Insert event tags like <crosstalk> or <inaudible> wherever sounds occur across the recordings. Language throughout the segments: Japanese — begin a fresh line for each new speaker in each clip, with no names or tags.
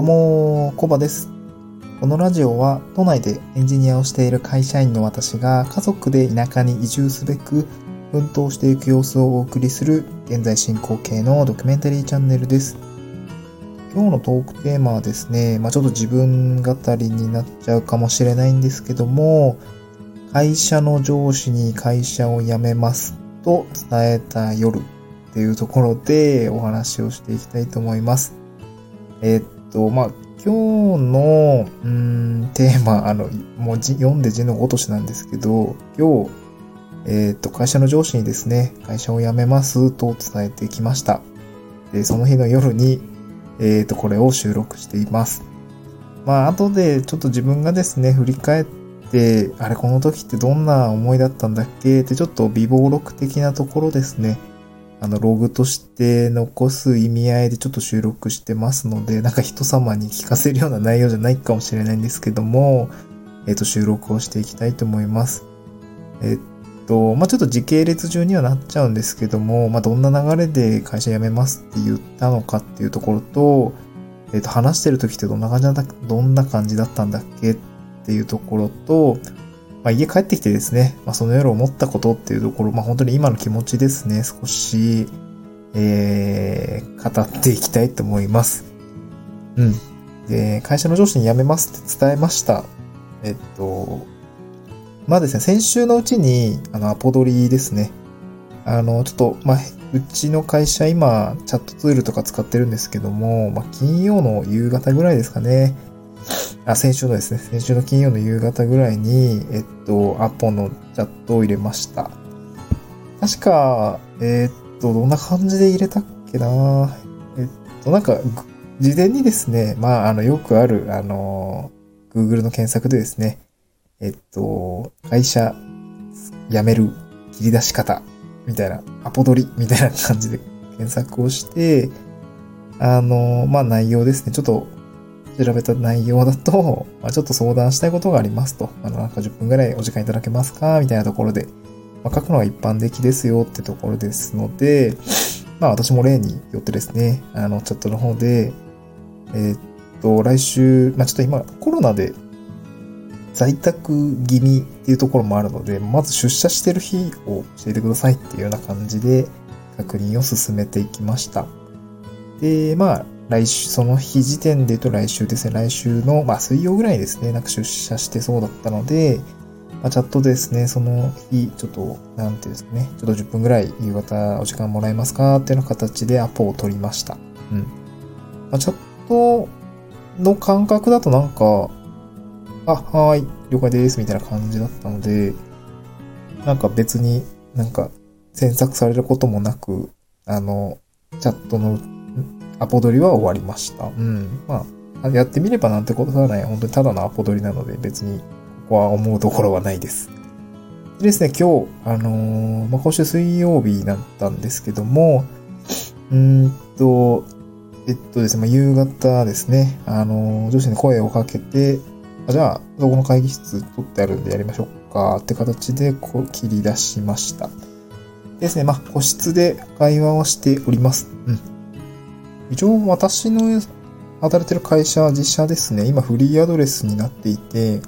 どうも、コバです。このラジオは都内でエンジニアをしている会社員の私が家族で田舎に移住すべく奮闘していく様子をお送りする現在進行形のドキュメンタリーチャンネルです。今日のトークテーマはですね、まあちょっと自分語りになっちゃうかもしれないんですけども、会社の上司に会社を辞めますと伝えた夜っていうところでお話をしていきたいと思います。えーっと、まあ、今日の、うん、テーマ、あの、もう読んで字のごとしなんですけど、今日、えーと、会社の上司にですね、会社を辞めますと伝えてきました。で、その日の夜に、えーと、これを収録しています。まあ、後でちょっと自分がですね、振り返って、あれ、この時ってどんな思いだったんだっけって、ちょっと微暴録的なところですね。あの、ログとして残す意味合いでちょっと収録してますので、<laughs> なんか人様に聞かせるような内容じゃないかもしれないんですけども、えっ、と、収録をしていきたいと思います。えっと、まあ、ちょっと時系列順にはなっちゃうんですけども、まあ、どんな流れで会社辞めますって言ったのかっていうところと、えっと、話してる時ってどんな感じだった、どんな感じだったんだっけっていうところと、まあ、家帰ってきてですね、まあ、その夜思ったことっていうところ、まあ、本当に今の気持ちですね、少し、えー、語っていきたいと思います。うん。で、会社の上司に辞めますって伝えました。えっと、まあですね、先週のうちに、あの、アポドリですね。あの、ちょっと、まあ、うちの会社今、チャットツールとか使ってるんですけども、まあ、金曜の夕方ぐらいですかね。あ、先週のですね、先週の金曜の夕方ぐらいに、えっと、アポのチャットを入れました。確か、えっと、どんな感じで入れたっけな？えっと、なんか、事前にですね、まあ、あの、よくある、あの、Google の検索でですね、えっと、会社辞める切り出し方、みたいな、アポ取り、みたいな感じで検索をして、あの、まあ、内容ですね、ちょっと調べた内容だと、まあ、ちょっと相談したいことがありますと。あの、なんか10分ぐらいお時間いただけますか？みたいなところで、まあ、書くのは一般的ですよってところですので、まあ私も例によってですね、あの、チャットの方で、えーっと、来週、まあちょっと今コロナで在宅気味っていうところもあるので、まず出社してる日を教えてくださいっていうような感じで確認を進めていきました。で、まあ、来週、その日時点で言うと来週ですね、来週の、まあ水曜ぐらいですね、なんか出社してそうだったので、まあ、チャットですね、その日、ちょっと、なんていうんですかね、ちょっと10分ぐらい夕方お時間もらえますかっていうような形でアポを取りました。うん。まあ、チャットの感覚だとなんか、あ、はーい、了解です、みたいな感じだったので、なんか別になんか詮索されることもなく、あの、チャットのアポ取りは終わりました。うん。まあ、やってみればなんてことはない。本当にただのアポ取りなので別にここは思うところはないです。でですね、今日、あのーまあ、今週水曜日だったんですけども、うーんと、えっとですね、まあ、夕方ですね、あのー女子に声をかけて、あじゃあ、そこの会議室取ってあるんでやりましょうかって形でこう切り出しました。ですね、まあ、個室で会話をしております。うん。一応、私の働いてる会社は自社ですね、今フリーアドレスになっていて、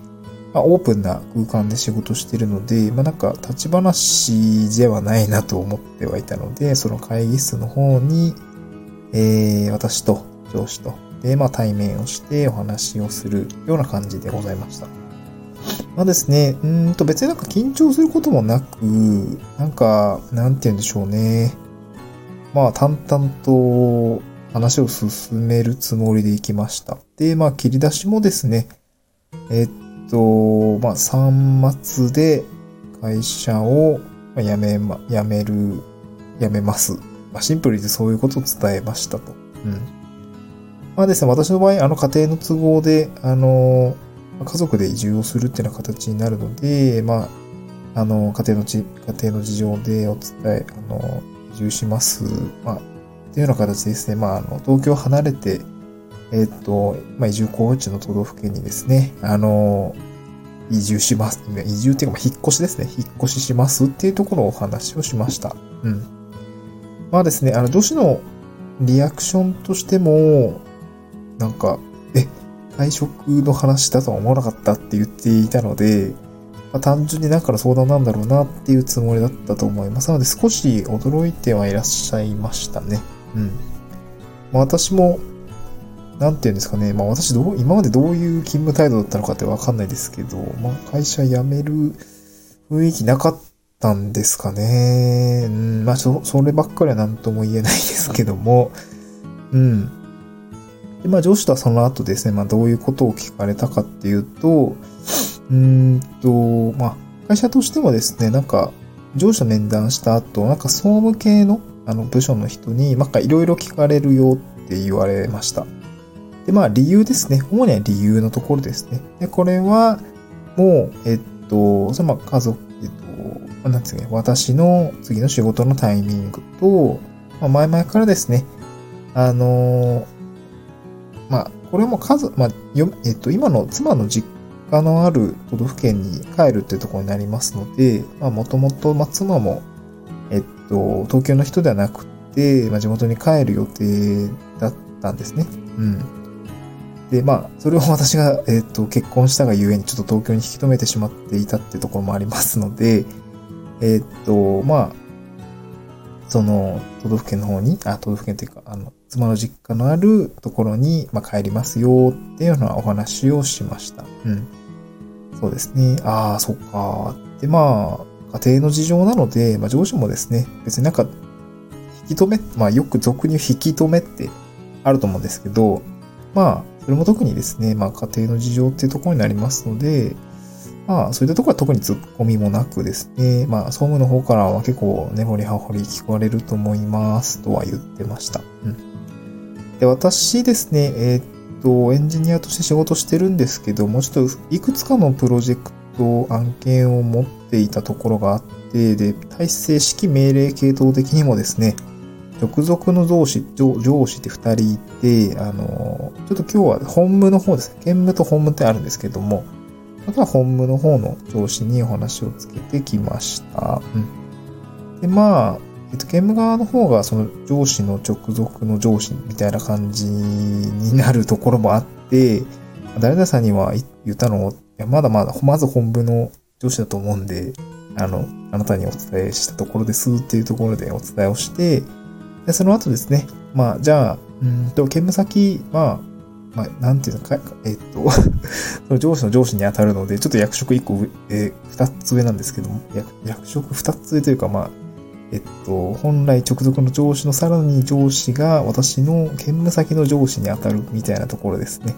まあ、オープンな空間で仕事してるので、まあ、なんか立ち話ではないなと思ってはいたので、その会議室の方に、えー、私と上司と、で、まあ対面をしてお話をするような感じでございました。まあですね、うんと別になんか緊張することもなく、なんか、なんて言うんでしょうね。まあ淡々と話を進めるつもりでいきました。で、まあ切り出しもですね、えっと、まあ3末で会社を辞めま、辞める、辞めます。まあシンプルにそういうことを伝えましたと。うん。まあですね、私の場合、あの家庭の都合で、あの、家族で移住をするっていうような形になるので、まあ、あの、家庭のち、家庭の事情でお伝え、あの、移住します。まあ、っていうような形ですね。まあ、あの、東京離れて、えっ、と、まあ、移住候補地の都道府県にですね、あの、移住します。移住っていうか、ま、引っ越しですね。引っ越ししますっていうところをお話をしました。うん。まあですね、あの、女子のリアクションとしても、なんか、え、退職の話だとは思わなかったって言っていたので、まあ、単純になんかの相談なんだろうなっていうつもりだったと思います。なので少し驚いてはいらっしゃいましたね。うん。まあ、私も、なんていうんですかね。まあ私どう、今までどういう勤務態度だったのかってわかんないですけど、まあ会社辞める雰囲気なかったんですかね。うん、まあそ、ればっかりは何とも言えないですけども、うん。で、まあ上司とはその後ですね、まあどういうことを聞かれたかっていうと、うんと、まあ、会社としてもですね、なんか、上司と面談した後、なんか総務系のあの部署の人に、なんかいろいろ聞かれるよって言われました。で、まあ理由ですね。主には理由のところですね。で、これは、もう、えっと、そのまあ家族、えっと、なんですか、私の次の仕事のタイミングと、まあ、前々からですね、あのまあ、これも数、まあ、よ、えっと、今の妻の実家のある都道府県に帰るっていうところになりますので、まあ、もともと、まあ、妻も、と、東京の人ではなくて、まあ、地元に帰る予定だったんですね。うん。で、まあ、それを <laughs> 私が、えっと、結婚したがゆえに、ちょっと東京に引き止めてしまっていたってところもありますので、えっと、まあ、その、都道府県の方に、あ、都道府県っていうか、あの、妻の実家のあるところに、まあ、帰りますよっていうようなお話をしました。うん。そうですね。ああ、そっか。で、まあ、家庭の事情なので、まあ、上司もですね、別になんか、引き止め、まあ、よく俗に引き止めってあると思うんですけど、まあ、それも特にですね、まあ、家庭の事情っていうところになりますので、まあ、そういったところは特に突っ込みもなくですね、まあ、総務の方からは結構根掘り葉掘り聞こえると思いますとは言ってました。うん。で、私ですね、えー、と、エンジニアとして仕事してるんですけども、ちょっといくつかのプロジェクトト案件を持っていたところがあって、で、体制式命令系統的にもですね、直属の上司、上司って二人いて、あの、ちょっと今日は本務の方ですね。兼務と本務ってあるんですけども、あとは本務の方の上司にお話をつけてきました。うん。で、まあ、えっと、ゲーム側の方がその上司の直属の上司みたいな感じになるところもあって、誰々さんには言ったの？を、まだまだ、まず本部の上司だと思うんで、あの、あなたにお伝えしたところですっていうところでお伝えをして、で、その後ですね、まあ、じゃあ、うんと、兼務先は、まあ、なんていうのか、えっと <laughs> その上司の上司に当たるので、ちょっと役職1個上、えー、つ上なんですけども、役職2つ上というか、まあ、えっと、本来直属の上司のさらに上司が私の兼務先の上司に当たるみたいなところですね。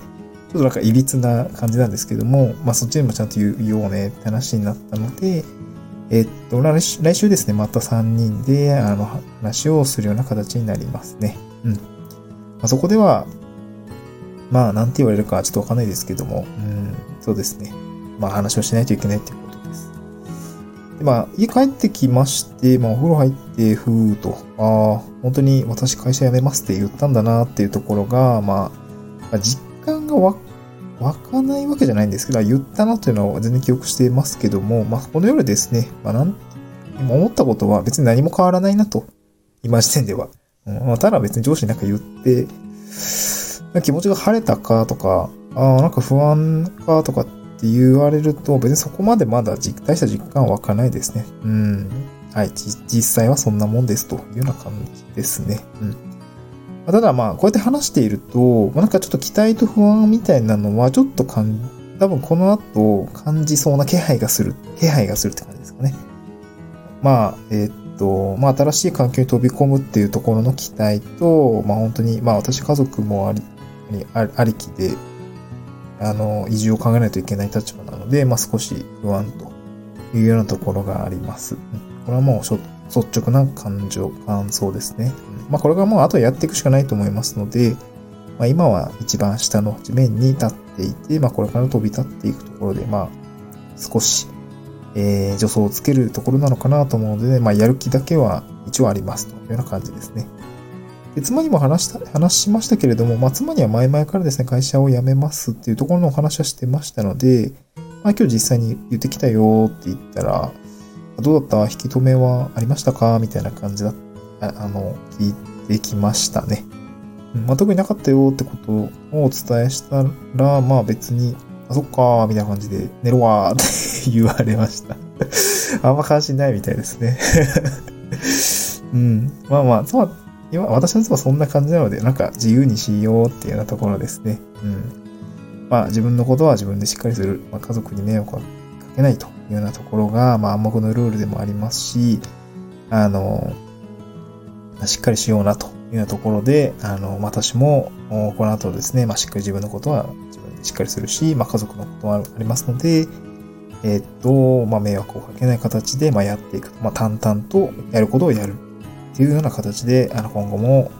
ちょっとなんか歪な感じなんですけども、まあそっちにもちゃんと言うよねって話になったので、えっと、来週ですね、また3人で、あの、話をするような形になりますね。うん。まあ、そこでは、まあ、なんて言われるかちょっとわかんないですけども、うん、そうですね。まあ、話をしないといけないっていうことです、まあ、家帰ってきまして、まあ、お風呂入って、ふーと、ああ、本当に私会社辞めますって言ったんだなっていうところが、まあ、実感がわ、湧かないわけじゃないんですけど、言ったなというのは全然記憶していますけども、まあ、この夜ですね、まあ、なん、今思ったことは別に何も変わらないなと、今時点では。うん、まあ、ただ別に上司になんか言って、気持ちが晴れたかとか、ああ、なんか不安かとかって言われると、別にそこまでまだ実大した実感は湧かないですね。うん。はい。実際はそんなもんですというような感じですね。うん。ただまあ、こうやって話していると、なんかちょっと期待と不安みたいなのは、ちょっと感多分この後感じそうな気配がする、気配がするって感じですかね。まあ、えー、っと、まあ新しい環境に飛び込むっていうところの期待と、まあ本当に、まあ私家族もあり、ありきで、あの、移住を考えないといけない立場なので、まあ、少し不安というようなところがあります。これはもう率直な感情、感想ですね。まあ、これがもうあとやっていくしかないと思いますので、まあ、今は一番下の地面に立っていて、まあ、これから飛び立っていくところで、まあ、少し、えー、助走をつけるところなのかなと思うので、まあ、やる気だけは一応ありますというような感じですね。で妻にも話した、話しましたけれども、まあ、妻には前々からですね、会社を辞めますっていうところのお話はしてましたので、まあ、今日実際に言ってきたよって言ったら、どうだった？引き止めはありましたか？みたいな感じだ、ああの、聞いてきましたね。まあ、特になかったよってことをお伝えしたら、まあ別に、あ、そっかー、みたいな感じで、寝ろわーって <laughs> 言われました。あんま関心ないみたいですね。<laughs> うん。まあまあ、そう、今、私の妻はそんな感じなので、なんか自由にしようっていうようなところですね。うん。まあ自分のことは自分でしっかりする。まあ、家族に迷惑をかけないというようなところが、まあ暗黙のルールでもありますし、あの、しっかりしようなというようなところで、あの、私も、この後ですね、まあしっかり自分のことは自分でしっかりするし、まあ家族のことはありますので、えっ、と、まあ迷惑をかけない形で、まあやっていく。まあ淡々とやることをやる。っていうような形で、あの、今後も、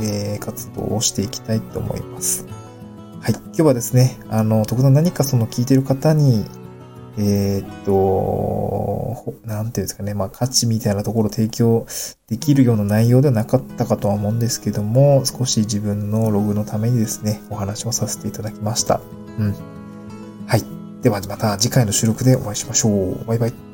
えー、活動をしていきたいと思います。はい。今日はですね、あの、特段何かその聞いてる方に、えー、っと、なんていうんですかね、まあ価値みたいなところを提供できるような内容ではなかったかとは思うんですけども、少し自分のログのためにですね、お話をさせていただきました。うん。はい。ではまた次回の収録でお会いしましょう。バイバイ。